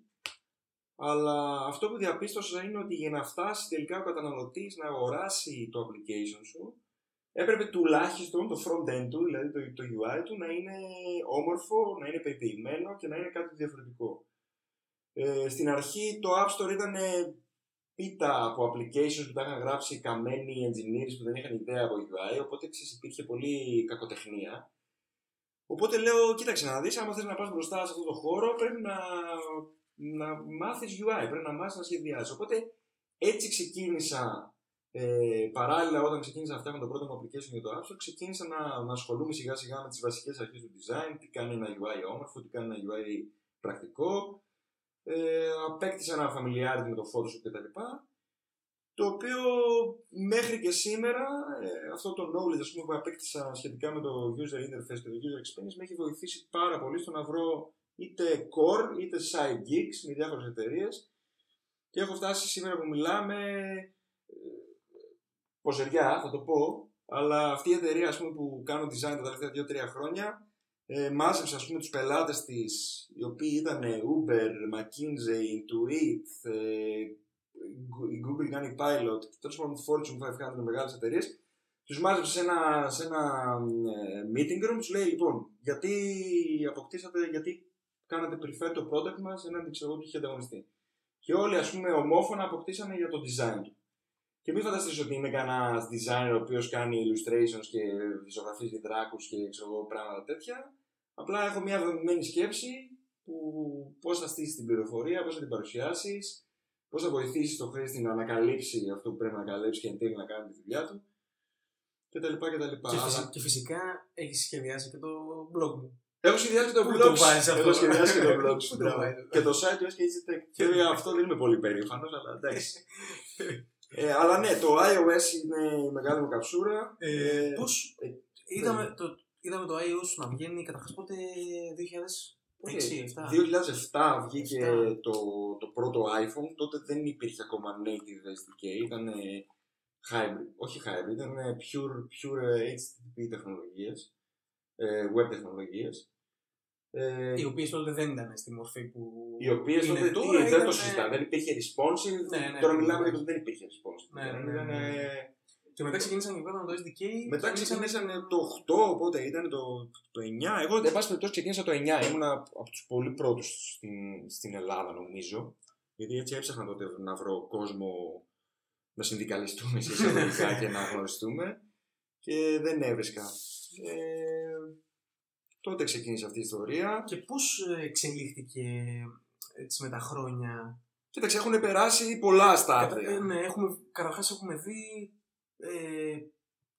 αλλά αυτό που διαπίστωσα είναι ότι για να φτάσει τελικά ο καταναλωτής να αγοράσει το application σου, έπρεπε τουλάχιστον το front-end του, δηλαδή το, το UI του, να είναι όμορφο, να είναι πεποιημένο και να είναι κάτι διαφορετικό. Ε, στην αρχή το App Store ήταν πίτα από applications που τα είχαν γράψει καμένοι engineers που δεν είχαν ιδέα από UI, οπότε ξέρεις, υπήρχε πολύ κακοτεχνία. Οπότε λέω, κοίταξε να δεις, άμα θες να πας μπροστά σε αυτό το χώρο, πρέπει να, να μάθεις UI, πρέπει να μάθεις να σχεδιάσεις. Οπότε έτσι ξεκίνησα, ε, παράλληλα όταν ξεκίνησα να φτιάχνω το πρώτο μου application για το App Store, ξεκίνησα να, να ασχολούμαι σιγά σιγά με τις βασικές αρχές του design, τι κάνει ένα UI όμορφο, τι κάνει ένα UI πρακτικό. Ε, απέκτησα ένα familiarity με το Photoshop κτλ. Το οποίο μέχρι και σήμερα, ε, αυτό το knowledge ας πούμε, που απέκτησα σχετικά με το user interface και το user experience με έχει βοηθήσει πάρα πολύ στο να βρω είτε core είτε side gigs με διάφορες εταιρείες. και έχω φτάσει σήμερα που μιλάμε ε, ποζεριά θα το πω αλλά αυτή η εταιρεία ας πούμε, που κάνω design τα τελευταία 2-3 χρόνια ε, μάζεψε ας πούμε τους πελάτες της οι οποίοι ήταν Uber, McKinsey, Intuit, ε, η Google κάνει pilot, τέλος πάντων Fortune 500 μεγάλες εταιρείες τους μάζεψε σε ένα, σε ένα ε, meeting room, τους λέει λοιπόν γιατί αποκτήσατε, γιατί κάνατε prefer το product μας έναντι ξέρω εγώ του είχε ανταγωνιστεί. Και όλοι ας πούμε ομόφωνα αποκτήσανε για το design του. Και μην φανταστείς ότι είμαι κανένας designer ο οποίος κάνει illustrations και ζωγραφίζει δράκους και ξέρω εγώ πράγματα τέτοια. Απλά έχω μια δομημένη σκέψη που πώς θα στήσεις την πληροφορία, πώς θα την παρουσιάσεις, πώς θα βοηθήσεις τον χρήστη να ανακαλύψει αυτό που πρέπει να ανακαλύψει και εν τέλει να κάνει τη δουλειά του και τα λοιπά και τα λοιπά. Και, Αλλά- φυσι- και φυσικά έχεις σχεδιάσει και το blog μου. Έχω σχεδιάσει και το Πού blog. το βάζεις αυτό; Έχω σχεδιάσει και το blog. Πού σου, το μπράβο. βάζεις; Και το site του SKG Tech. Και για αυτό δεν είμαι πολύ περήφανος, αλλά εντάξει. Ε, αλλά ναι, το iOS είναι η μεγάλη μου καψούρα. Ε, Ε, πώς, ε, είδαμε, το, είδαμε το iOS να βγαίνει καταρχάς πότε 2006-2007. 2007 βγήκε 2007. το, το πρώτο iPhone. Τότε δεν υπήρχε ακόμα native SDK. Ήταν hybrid. Όχι hybrid, ήταν pure, pure HTTP τεχνολογίες. Ε, web τεχνολογίες. Ε, Οι οποίες τότε δεν ήταν στη μορφή που. οι οποίες είναι τότε τώρα, τι, δεν ήταν- το συζητάμε. Δεν υπήρχε responsive. Ναι, ναι, Τώρα ναι, μιλάμε ναι. για το ότι δεν υπήρχε responsive. Ναι, ναι, ναι, Ήταν, ναι. ε, Και μετά ξεκίνησαν και βγάλαν το SDK. Μετά και ξεκινήσαν το 8, οπότε ήταν το, το 9. Εγώ, εν πάση περιπτώσει, ξεκίνησα το 9. Ήμουν από τους πολύ πρώτους στην, στην Ελλάδα, νομίζω. Γιατί έτσι έψαχνα τότε να βρω κόσμο να συνδικαλιστούμε σε εισαγωγικά και να γνωριστούμε. Και δεν έβρισκα. Ε, τότε ξεκίνησε αυτή η ιστορία. Και πώς εξελίχθηκε έτσι με τα χρόνια; Κοίταξε, έχουν περάσει πολλά Ε, στάδια. ναι, έχουμε, καταρχάς έχουμε δει ε,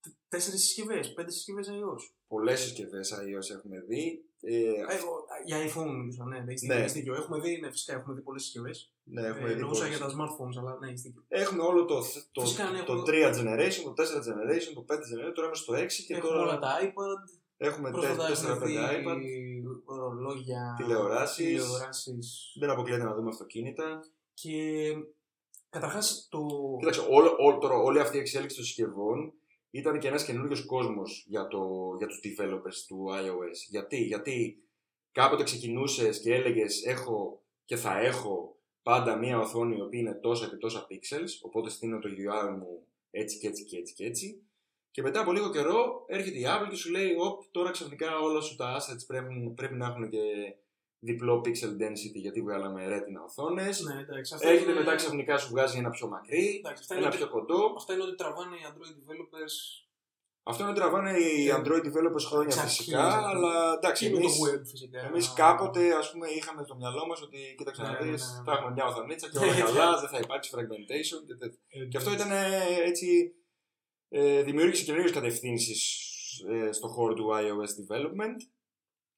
τε- τέσσερις συσκευές, πέντε συσκευές iOS. Πολλές συσκευές iOS έχουμε δει. Ε, Ε, εγώ, για iPhone μιλούσα, ναι, έχεις δίκιο, Ναι. έχεις δίκιο. Έχουμε δει, ναι, φυσικά έχουμε δει πολλές συσκευές. ναι, έχουμε ε, δει εννοούσα πολλές. για τα smartphones, αλλά ναι, έχεις δίκιο. Έχουμε όλο το, το, Φυσικά, ναι, το, έχουμε- 3 generation, το 4 generation, το 5 generation, τώρα είμαστε στο 6 και έχουμε τώρα όλα τα iPad, έχουμε πρόσφατα 4-5 έχουμε δει iPad. ορολόγια, Τηλεοράσεις. τηλεοράσεις Δεν αποκλείεται να δούμε αυτοκίνητα. και Καταρχάς, το... Κοίταξε, όλο, όλο, τώρα, όλη αυτή η εξέλιξη των συσκευών ήταν και ένας καινούριο κόσμος για, το, για τους developers του iOS. Γιατί, γιατί κάποτε ξεκινούσες και έλεγες έχω και θα έχω πάντα μία οθόνη η οποία είναι τόσα και τόσα pixels, οπότε στείνω το UI μου έτσι και έτσι και έτσι και έτσι. Και μετά από λίγο καιρό έρχεται η Apple και σου λέει, Οπ, τώρα ξαφνικά όλα σου τα assets πρέπει, πρέπει να έχουν και διπλό pixel density γιατί βγάλαμε retina οθόνες. Ναι, εντάξει, αυτά Έρχεται είναι- μετά ξαφνικά σου βγάζει ένα πιο μακρύ, Εντάξει, αυτά ένα είναι, πιο κοντό. αυτά είναι ότι τραβάνε οι Android developers Αυτό είναι τραβάνε οι Ε, Android developers χρόνια εξ αρχής, φυσικά, αυτό. αλλά εντάξει, και με το εμείς, web φυσικά. εμείς κάποτε ας πούμε είχαμε στο μυαλό μας ότι κοίταξε Ναι, να ναι, δεις, ναι, ναι. θα έχουμε μια οθονίτσα και όλα καλά, δεν θα υπάρξει fragmentation και τέτοια. Ε, Και αυτό ήταν ε, έτσι, ε, δημιούργησε καινούριες κατευθύνσεις ε, στον χώρο του iOS development.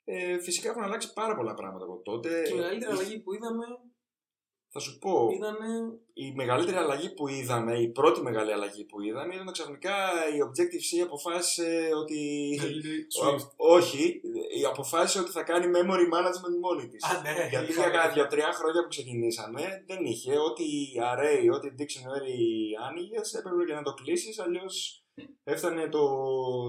Ε, φυσικά έχουν αλλάξει πάρα πολλά πράγματα από τότε. Και η μεγαλύτερη Ε, αλλαγή που είδαμε Θα σου πω, ήταν. η μεγαλύτερη αλλαγή που είδαμε, η πρώτη μεγάλη αλλαγή που είδαμε ήταν ότι ξαφνικά η Objective-C αποφάσισε ότι... Swift. Ό- όχι, η αποφάσισε ότι θα κάνει memory management μόνη της. Α, ναι, Γιατί είχαμε- για κάνα δύο-τρία χρόνια που ξεκινήσαμε δεν είχε ό,τι array, ό,τι dictionary άνοιγε, έπρεπε και να το κλείσεις. Αλλιώς έφτανε το,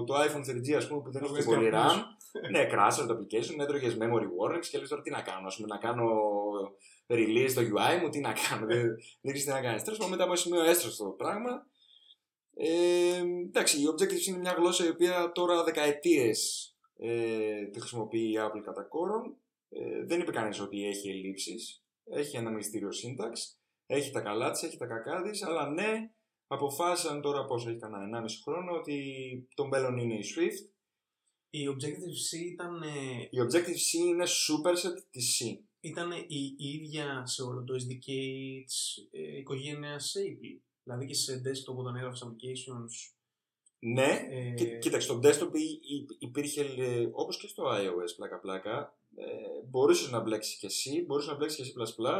το iPhone 3G, ας πούμε, που δεν Το είχε βγες πολύ καπνούς. RAM. ναι, crasher το application, έτρωγες memory warnings και λες τώρα τι να κάνω. Α πούμε, να κάνω release το UI μου, τι να κάνω. δεν, δεν ξέρεις τι να κάνεις. Τέλος πάντων, μετά από ένα σημείο έστρωσε το πράγμα. Ε, εντάξει, η Objective-C είναι μια γλώσσα η οποία τώρα δεκαετίες ε, τη χρησιμοποιεί η Apple κατά κόρον. Ε, δεν είπε κανείς ότι έχει ελλείψεις. Έχει ένα μυστήριο σύνταξ. Έχει τα καλά τη, έχει τα κακά τη, αλλά ναι, αποφάσισαν τώρα πόσο έχει κανένα 1,5 χρόνο ότι το μέλλον είναι η Swift. Η Objective-C ήταν, ε, Η Objective-C είναι superset της C. ήταν η, η ίδια σε όλο το SDK της ε, οικογένειας Apple. Δηλαδή και σε desktop όταν έγραφες applications. Ναι, Ε, Κοί- Κοίταξε, στο desktop υ- υ- υπήρχε, ε, όπως και στο iOS, πλάκα-πλάκα, ε, μπορούσες να μπλέξεις και εσύ, μπορούσες να μπλέξεις και C++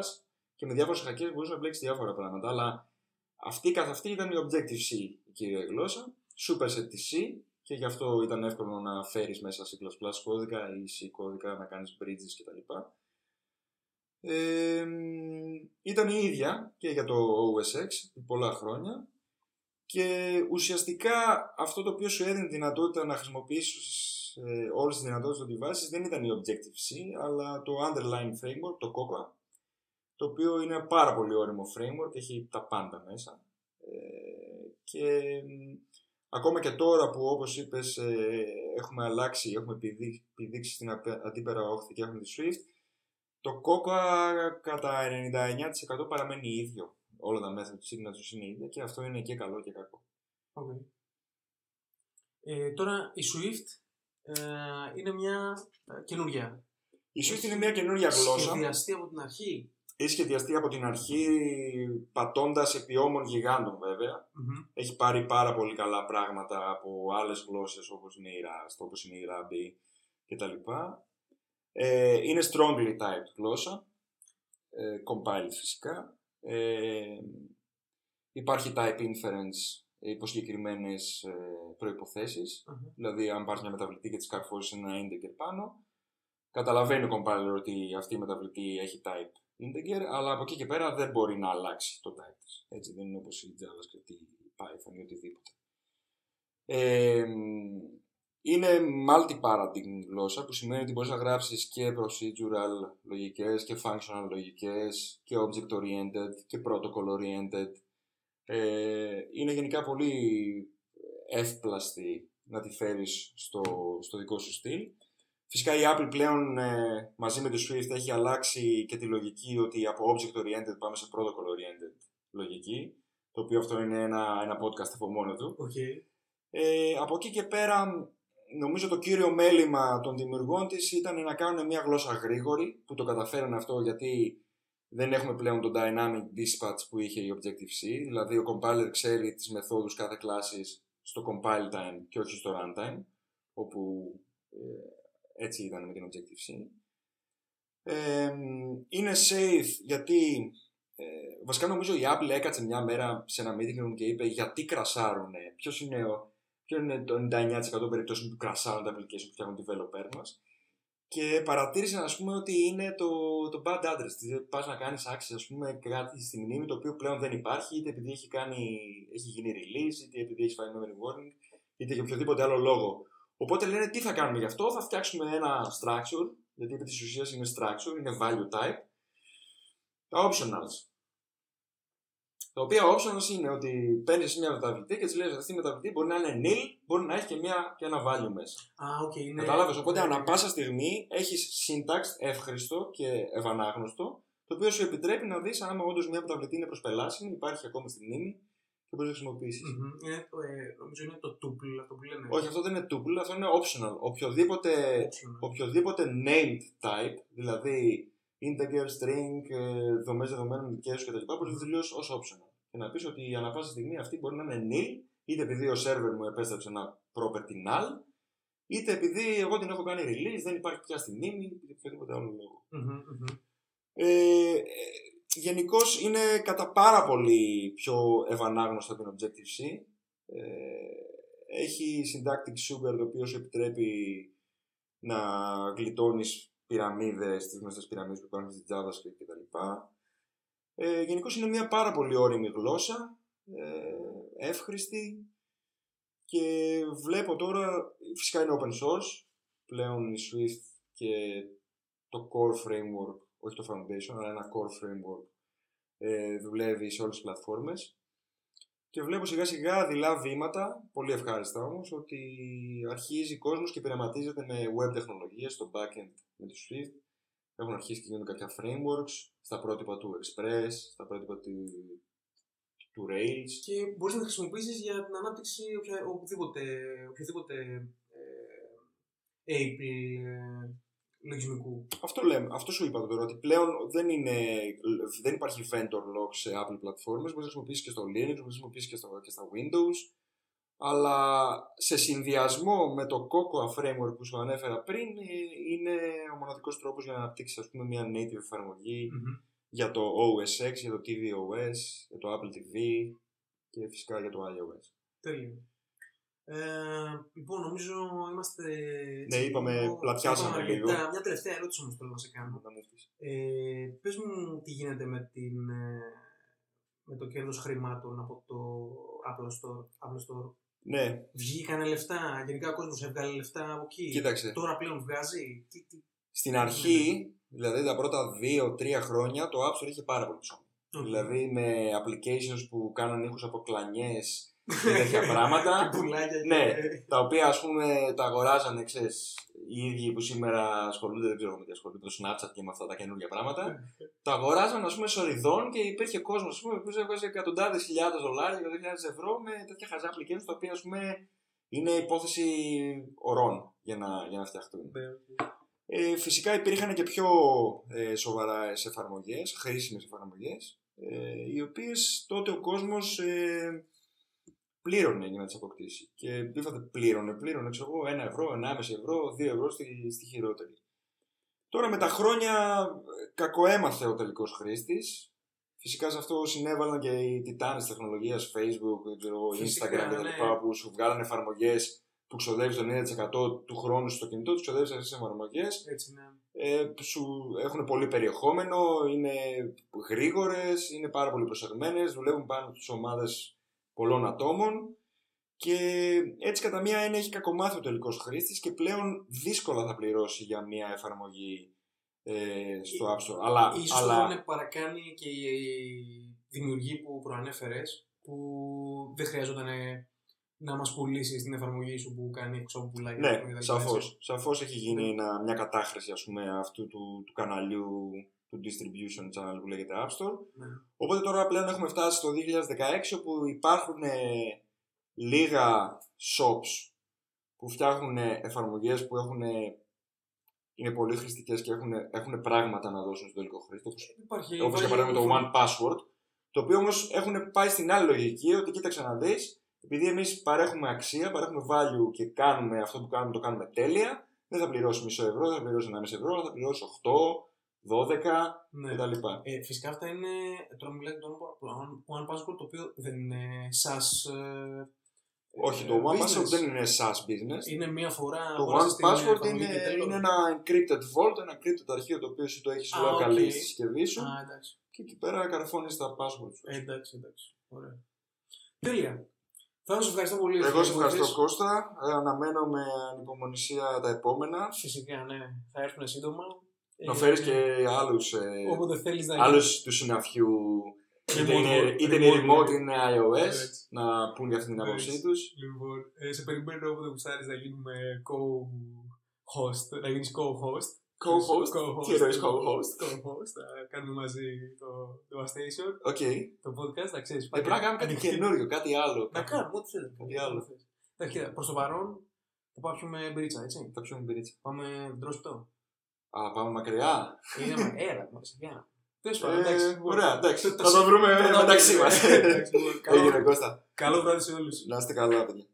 και με διάφορες χακές μπορούσες να μπλέξεις διάφορα πράγματα, αλλά αυτή καθ' αυτή ήταν η Objective-C η κυρία γλώσσα, superset τη C και γι' αυτό ήταν εύκολο να φέρεις μέσα C++ κώδικα ή C κώδικα, να κάνεις bridges κτλ. Ε, ήταν η ίδια και για το OS X πολλά χρόνια και ουσιαστικά αυτό το οποίο σου έδινε τη δυνατότητα να χρησιμοποιήσεις ε, όλες τις δυνατότητες των devices δεν ήταν η Objective-C αλλά το Underline Framework, το COCA το οποίο είναι ένα πάρα πολύ όριμο framework, έχει τα πάντα μέσα. Ε, και μ, ακόμα και τώρα που όπως είπες ε, έχουμε αλλάξει, έχουμε επιδεί- επιδείξει στην απε- αντίπερα όχθη και έχουμε τη Swift το COCA κατά 99% παραμένει ίδιο όλα τα μέσα του signatures είναι ίδια και αυτό είναι και καλό και κακό. Okay. Ε, τώρα η Swift ε, είναι μια ε, καινούργια. Η Swift είναι μια καινούργια γλώσσα. Σχεδιαστεί από την αρχή; Έχει σχεδιαστεί από την αρχή πατώντας επί όμων γιγάντων βέβαια. Μμμ. Έχει πάρει πάρα πολύ καλά πράγματα από άλλες γλώσσες όπως είναι η Rust, όπως είναι η Ruby κτλ. Ε, είναι strongly typed γλώσσα. Ε, compiled φυσικά. Ε, υπάρχει type inference υπό συγκεκριμένες ε, προποθέσει. Μμμ. Δηλαδή, αν πάρεις μια μεταβλητή και της καρφώσεις ένα integer πάνω, καταλαβαίνει ο compiler ότι αυτή η μεταβλητή έχει type integer, αλλά από εκεί και πέρα δεν μπορεί να αλλάξει το type της. Έτσι, δεν είναι όπως η JavaScript, η Python ή οτιδήποτε. Ε, είναι multi-paradigm γλώσσα που σημαίνει ότι μπορείς να γράψεις και procedural λογικές και functional λογικές και object-oriented και protocol-oriented. Ε, είναι γενικά πολύ εύπλαστη να τη φέρεις στο, στο δικό σου στυλ. Φυσικά η Apple πλέον ε, μαζί με τη Swift έχει αλλάξει και τη λογική ότι από object-oriented πάμε σε protocol-oriented λογική, το οποίο αυτό είναι ένα, ένα podcast από μόνο του. Okay. Ε, από εκεί και πέρα, νομίζω το κύριο μέλημα των δημιουργών της ήταν να κάνουν μια γλώσσα γρήγορη, που το καταφέραν αυτό γιατί δεν έχουμε πλέον το dynamic dispatch που είχε η Objective-C, δηλαδή ο compiler ξέρει τις μεθόδους κάθε κλάσης στο compile time και όχι στο runtime, όπου ε, έτσι ήταν με την Objective-C. Ε, είναι safe γιατί ε, βασικά νομίζω η Apple έκατσε μια μέρα σε ένα meeting room και είπε γιατί κρασάρουνε, ποιος είναι ο, ποιο είναι το 99% των περιπτώσεων που κρασάρουν τα application που φτιάχνουν developer μας. και παρατήρησαν ας πούμε ότι είναι το, το bad address. Δηλαδή πας να κάνεις access ας πούμε κάτι στη μνήμη το οποίο πλέον δεν υπάρχει είτε επειδή έχει, κάνει, έχει γίνει release είτε επειδή έχει φάει memory warning είτε για οποιοδήποτε άλλο λόγο. Οπότε λένε τι θα κάνουμε γι' αυτό, θα φτιάξουμε ένα structure γιατί επί της ουσίας είναι structure, είναι value type τα optionals. Τα οποία optionals είναι ότι παίρνεις μια μεταβλητή και της λέει αυτή η μεταβλητή μπορεί να είναι nil, μπορεί να έχει και, μια, και ένα value μέσα. Α, οκ, είναι. Κατάλαβες; Οπότε, Ναι, ανά ναι. πάσα στιγμή έχεις syntax εύχρηστο και ευανάγνωστο, το οποίο σου επιτρέπει να δεις άμα όντως μια μεταβλητή είναι προσπελάσιμη, υπάρχει ακόμα στη μνήμη και μπορείς να χρησιμοποιήσεις. Μμμ. Είναι το, ε, νομίζω είναι το tuple αυτό που λένε. Όχι, αυτό δεν είναι tuple, αυτό είναι optional. Οποιοδήποτε, Optional. οποιοδήποτε named type, δηλαδή integer, string, ε, δομές δεδομένων δικαίου κτλ., μπορεί να δηλώσει ως optional. Και να πεις ότι ανά πάσα στιγμή αυτή μπορεί να είναι nil, είτε επειδή ο server μου επέστρεψε ένα property null, είτε επειδή εγώ την έχω κάνει release, δεν υπάρχει πια στη μνήμη, ή οποιοδήποτε άλλο λόγο. Μμμ, μμμ. Ε, Γενικώς είναι κατά πάρα πολύ πιο ευανάγνωστο από την Objective-C. Ε, έχει syntactic sugar το οποίος σου επιτρέπει να γλιτώνεις πυραμίδες, τις γνωστές πυραμίδες που υπάρχουν στη JavaScript κτλ. Ε, Γενικώς είναι μια πάρα πολύ όρημη γλώσσα, ε, εύχρηστη και βλέπω τώρα, φυσικά είναι open source, πλέον η Swift και το core framework, όχι το foundation, αλλά ένα core framework ε, δουλεύει σε όλες τις πλατφόρμες και βλέπω σιγά σιγά δειλά βήματα, πολύ ευχάριστα όμως, ότι αρχίζει ο κόσμος και πειραματίζεται με web τεχνολογίες στο backend με το Swift. Έχουν αρχίσει και γίνονται κάποια frameworks στα πρότυπα του Express, στα πρότυπα του, του Rails. Και μπορείς να τα χρησιμοποιήσεις για την ανάπτυξη οποια, οπουδήποτε, οποιοδήποτε ε, API ε, λογισμικού. Αυτό λέμε, αυτό σου είπα τώρα, ότι πλέον δεν, είναι, δεν υπάρχει vendor lock σε Apple πλατφόρμες, μπορείς να χρησιμοποιήσεις και στο Linux, μπορείς να χρησιμοποιήσεις και, στο, και στα Windows, αλλά σε συνδυασμό με το Cocoa framework που σου ανέφερα πριν, ε, είναι ο μοναδικός τρόπος για να αναπτύξεις ας πούμε μια native εφαρμογή για το OS X, για το tvOS, για το Apple TV και φυσικά για το iOS. Τέλεια. Ε, λοιπόν, νομίζω είμαστε. Ναι, είπαμε, πλατιάσαμε είπαμε λίγο. αρκετά. Μια τελευταία ερώτηση όμως θέλω να σε κάνω. Να μου πεις. Ε, πες μου τι γίνεται με, την, ε, με το κέρδος χρημάτων από το Apple Store. Apple Store. Ναι, Βγήκανε λεφτά, γενικά ο κόσμος έβγαλε λεφτά από εκεί. κοίταξε. Τώρα πλέον βγάζει. Τι, τι... Στην αρχή, δηλαδή τα πρώτα 2-3 χρόνια, το App Store είχε πάρα πολύ ψωμί. Δηλαδή με applications που κάναν ήχους από κλανιές και τέτοια πράγματα. Και πουλάκια. Ναι. και- τα οποία ας πούμε τα αγοράζανε, ξέρεις, οι ίδιοι που σήμερα ασχολούνται, δεν ξέρω με τι ασχολούνται, με το Snapchat και με αυτά τα καινούργια πράγματα. τα αγοράζαν ας πούμε σοριδών και υπήρχε κόσμος ας πούμε, που έβγαζε εκατοντάδες χιλιάδες δολάρια, εκατοντάδες χιλιάδες ευρώ με τέτοια χαζά applications τα οποία ας πούμε είναι υπόθεση ωρών για να, για να φτιαχτούν. Ε, φυσικά υπήρχαν και πιο ε, σοβαρές εφαρμογές, χρήσιμες εφαρμογές, ε, οι οποίες τότε ο κόσμος ε, πλήρωνε για να τις αποκτήσει. Και είπατε πλήρωνε, πλήρωνε, ξέρω εγώ, ένα ευρώ, 1,5 ευρώ, 2 ευρώ στη, στη χειρότερη. Τώρα με τα χρόνια ε, κακοέμαθε ο τελικός χρήστης. Φυσικά σε αυτό συνέβαλαν και οι τιτάνες τεχνολογίας, Facebook, δεν ξέρω, εγώ, Φυσικά, Instagram κτλ. ναι. που σου βγάλανε εφαρμογές που ξοδεύεις το 90% του χρόνου στο κινητό, τους ξοδεύεις αυτές τις εφαρμογές Έτσι, ναι. ε, που σου έχουν πολύ περιεχόμενο, είναι γρήγορες, είναι πάρα πολύ προσεγμένες, δουλεύουν πάνω στις ομάδες πολλών ατόμων και έτσι κατά μία έννοια έχει κακομάθει ο τελικός χρήστης και πλέον δύσκολα θα πληρώσει για μια εφαρμογή ε, στο App Store. Αλλά, Ίσως αλλά... το έχουν παρακάνει και οι δημιουργοί που προανέφερες που δεν χρειαζόταν να μας πουλήσει την εφαρμογή σου που κάνει εξωπουλάκια. Ναι, σαφώς. Σαφώς έχει γίνει ένα, μια κατάχρηση ας πούμε, αυτού του, του καναλιού του distribution channel που λέγεται App Store. Ναι. Οπότε τώρα πλέον έχουμε φτάσει στο 2016 όπου υπάρχουν ε, λίγα shops που φτιάχνουν ε, εφαρμογές που έχουν, ε, είναι πολύ χρηστικές και έχουν, έχουν πράγματα να δώσουν στον τελικό χρήστη. Όπως, Υπάρχει, όπως για παράδειγμα το One Password, το οποίο όμως έχουν πάει στην άλλη λογική ότι κοίταξε να δεις, επειδή εμείς παρέχουμε αξία, παρέχουμε value και κάνουμε αυτό που κάνουμε, το κάνουμε τέλεια, δεν θα πληρώσει μισό ευρώ, δεν θα πληρώσει 1,5 ευρώ, αλλά θα πληρώσει 8, 12 Ναι. κτλ. Ε, φυσικά αυτά είναι. Τώρα μιλάτε το One- One Password το οποίο δεν είναι SaaS. Ε, Όχι, το ε, One business. Password δεν είναι SaaS business. Είναι μία φορά. Το αγοράσες One την Password εφαρμογή είναι, και τέλος. είναι ένα encrypted vault, ένα encrypted αρχείο το οποίο εσύ το έχεις Α, local οκ. στη συσκευή σου Α, εντάξει. και εκεί πέρα καρφώνεις τα passwords σου. Ε, εντάξει, εντάξει. Ωραία. Τέλεια. Θα σας ευχαριστώ πολύ. Εγώ σε ευχαριστώ Κώστας. Κώστα, Ε, αναμένω με ανυπομονησία τα επόμενα. Φυσικά, ναι. Θα έρθουν σύντομα. Να Ε, φέρεις και άλλους, ε, Όποτε θέλεις να άλλους του συναφιού, είτε Remote είναι, work, είτε είναι remote remote work. είτε είναι iOS, Έτσι. να πουν για αυτή την άποψή Έτσι. τους. Λοιπόν, ε, σε περιμένω όποτε γουστάρεις να γίνουμε co-host. Να γίνεις co-host. Co-host, Co-host. τι εννοείς co-host? Co-host. Να κάνουμε μαζί το Devastation, Οκ. το podcast, να ξέρεις. Ε, Πρέπει να κάνουμε κάτι καινούριο, κάτι άλλο. Να κάνουμε ό,τι θέλει. Κάτι άλλο. Εντάξει, κοίτα, προς το παρόν θα πάμε πιούμε μπιρίτσα, έτσι. Θα πιούμε μπυρίτσα. Πάμε ντρόσπιτο. Α, πάμε μακριά. Είναι μα, έλα, μακριά. Τέλο Ε, πάντων, εντάξει. Ωραία, εντάξει. Το- Θα το βρούμε το- μεταξύ μας. Εντάξει, λοιπόν, καλό- Έγινε Κώστα. Καλό βράδυ σε όλους. Να είστε καλά, παιδιά.